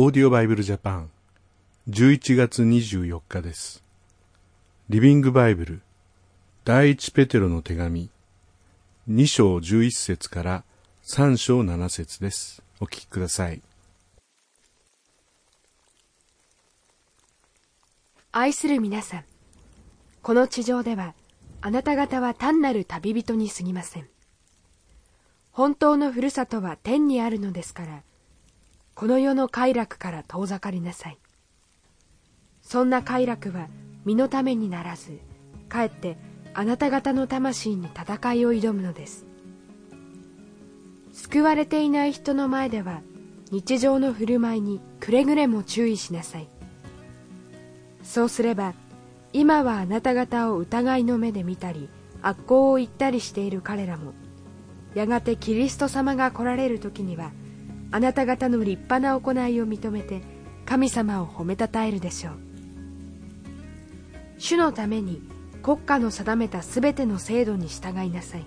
オーディオバイブルジャパン11月24日です。リビングバイブル第一ペテロの手紙2章11節から3章7節です。お聞きください。愛する皆さんこの地上ではあなた方は単なる旅人に過ぎません本当のふるさとは天にあるのですからこの世の快楽から遠ざかりなさい。そんな快楽は身のためにならずかえってあなた方の魂に戦いを挑むのです。救われていない人の前では日常の振る舞いにくれぐれも注意しなさい。そうすれば今はあなた方を疑いの目で見たり悪行を言ったりしている彼らもやがてキリスト様が来られる時にはあなた方の立派な行いを認めて神様を褒めたたえるでしょう。主のために国家の定めたすべての制度に従いなさい。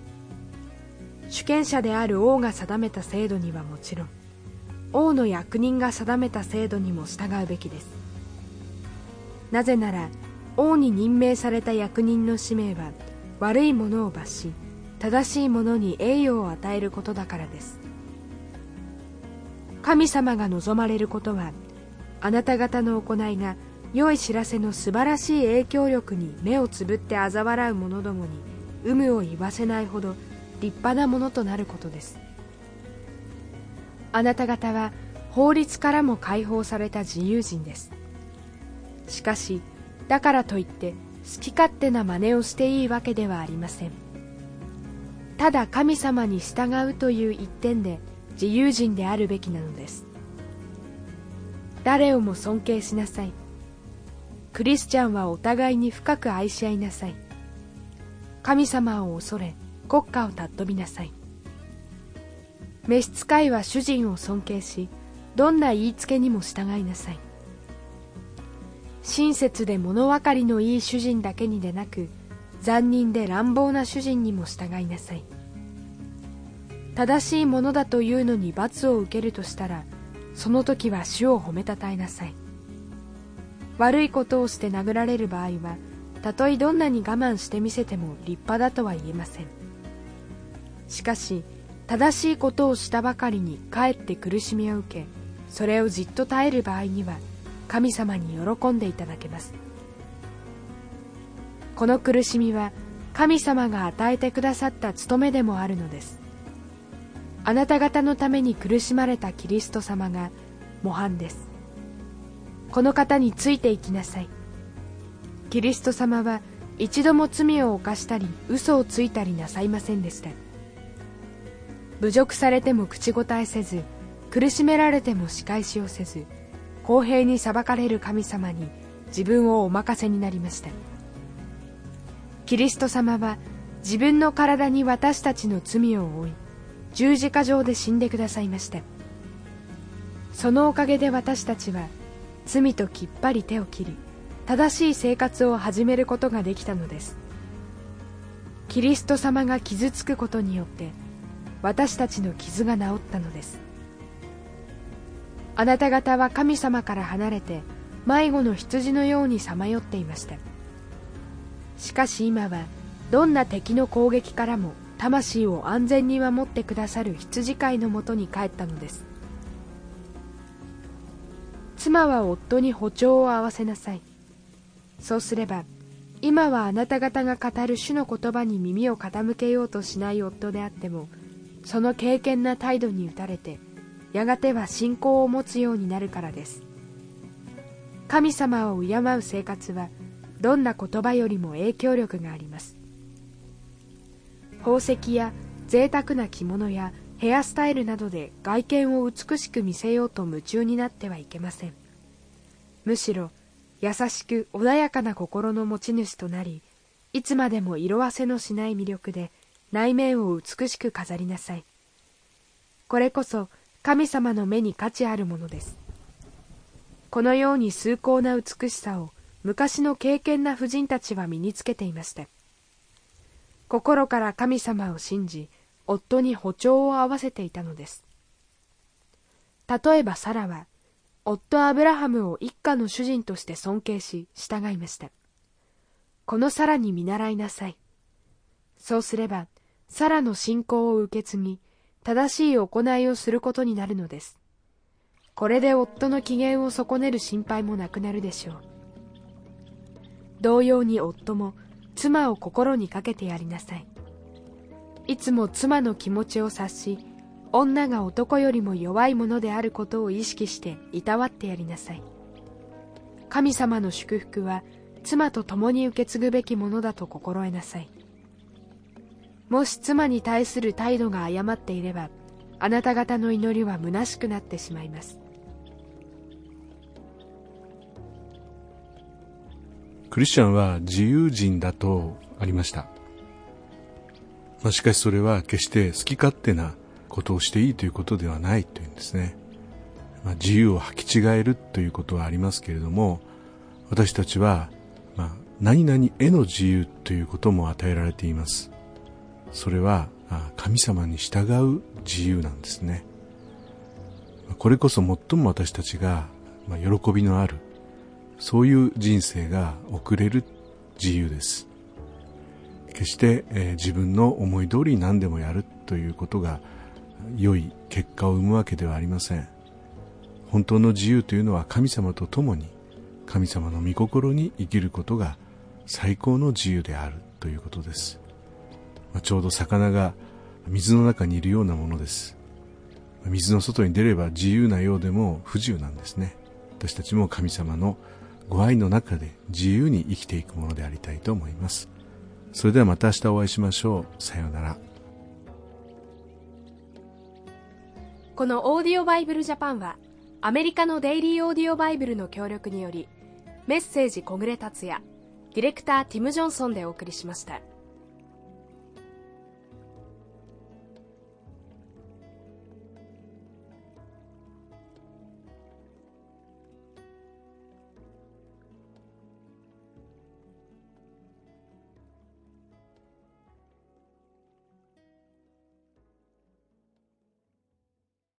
主権者である王が定めた制度にはもちろん王の役人が定めた制度にも従うべきです。なぜなら王に任命された役人の使命は悪いものを罰し正しいものに栄誉を与えることだからです。神様が望まれることはあなた方の行いが良い知らせの素晴らしい影響力に目をつぶって嘲笑う者どもに有無を言わせないほど立派なものとなることです。あなた方は法律からも解放された自由人です。しかしだからといって好き勝手な真似をしていいわけではありません。ただ神様に従うという一点で自由人であるべきなのです。誰をも尊敬しなさい。クリスチャンはお互いに深く愛し合いなさい。神様を恐れ国家を尊びなさい。召使いは主人を尊敬しどんな言いつけにも従いなさい。親切で物分かりのいい主人だけにでなく残忍で乱暴な主人にも従いなさい。正しいものだというのに罰を受けるとしたらその時は主を褒めたたえなさい。悪いことをして殴られる場合はたとえどんなに我慢してみせても立派だとは言えません。しかし正しいことをしたばかりにかえって苦しみを受けそれをじっと耐える場合には神様に喜んでいただけます。この苦しみは神様が与えてくださった務めでもあるのです。あなた方のために苦しまれたキリスト様が模範です。この方についていきなさい。キリスト様は一度も罪を犯したり嘘をついたりなさいませんでした。侮辱されても口答えせず苦しめられても仕返しをせず公平に裁かれる神様に自分をお任せになりました。キリスト様は自分の体に私たちの罪を負い十字架上で死んでくださいましたそのおかげで私たちは罪ときっぱり手を切り正しい生活を始めることができたのです。キリスト様が傷つくことによって私たちの傷が治ったのです。あなた方は神様から離れて迷子の羊のようにさまよっていました。しかし今はどんな敵の攻撃からも魂を安全に守ってくださる羊飼いのもとに帰ったのです。妻は夫に歩調を合わせなさい。そうすれば今はあなた方が語る主の言葉に耳を傾けようとしない夫であってもその敬虔な態度に打たれてやがては信仰を持つようになるからです。神様を敬う生活はどんな言葉よりも影響力があります。宝石や贅沢な着物やヘアスタイルなどで外見を美しく見せようと夢中になってはいけません。むしろ優しく穏やかな心の持ち主となりいつまでも色あせのしない魅力で内面を美しく飾りなさい。これこそ神様の目に価値あるものです。このように崇高な美しさを昔の敬虔な婦人たちは身につけていました。心から神様を信じ夫に歩調を合わせていたのです。例えばサラは夫アブラハムを一家の主人として尊敬し従いました。このサラに見習いなさい。そうすればサラの信仰を受け継ぎ正しい行いをすることになるのです。これで夫の機嫌を損ねる心配もなくなるでしょう。同様に夫も妻を心にかけてやりなさい。いつも妻の気持ちを察し女が男よりも弱いものであることを意識していたわってやりなさい。神様の祝福は妻と共に受け継ぐべきものだと心得なさい。もし妻に対する態度が誤っていればあなた方の祈りは虚しくなってしまいます。クリスチャンは自由人だとありました。まあ、しかしそれは決して好き勝手なことをしていいということではないというんですね。まあ、自由を履き違えるということはありますけれども、私たちは、まあ、何々への自由ということも与えられています。それは神様に従う自由なんですね。これこそ最も私たちが喜びのあるそういう人生が送れる自由です。決して、えー、自分の思い通り何でもやるということが良い結果を生むわけではありません。本当の自由というのは神様と共に神様の御心に生きることが最高の自由であるということです、まあ、ちょうど魚が水の中にいるようなものです。水の外に出れば自由なようでも不自由なんですね。私たちも神様のご愛の中で自由に生きていくものでありたいと思います。それではまた明日お会いしましょう。さようなら。このオーディオバイブルジャパンはアメリカのデイリーオーディオバイブルの協力によりメッセージ小暮達也ディレクターティム・ジョンソンでお送りしました。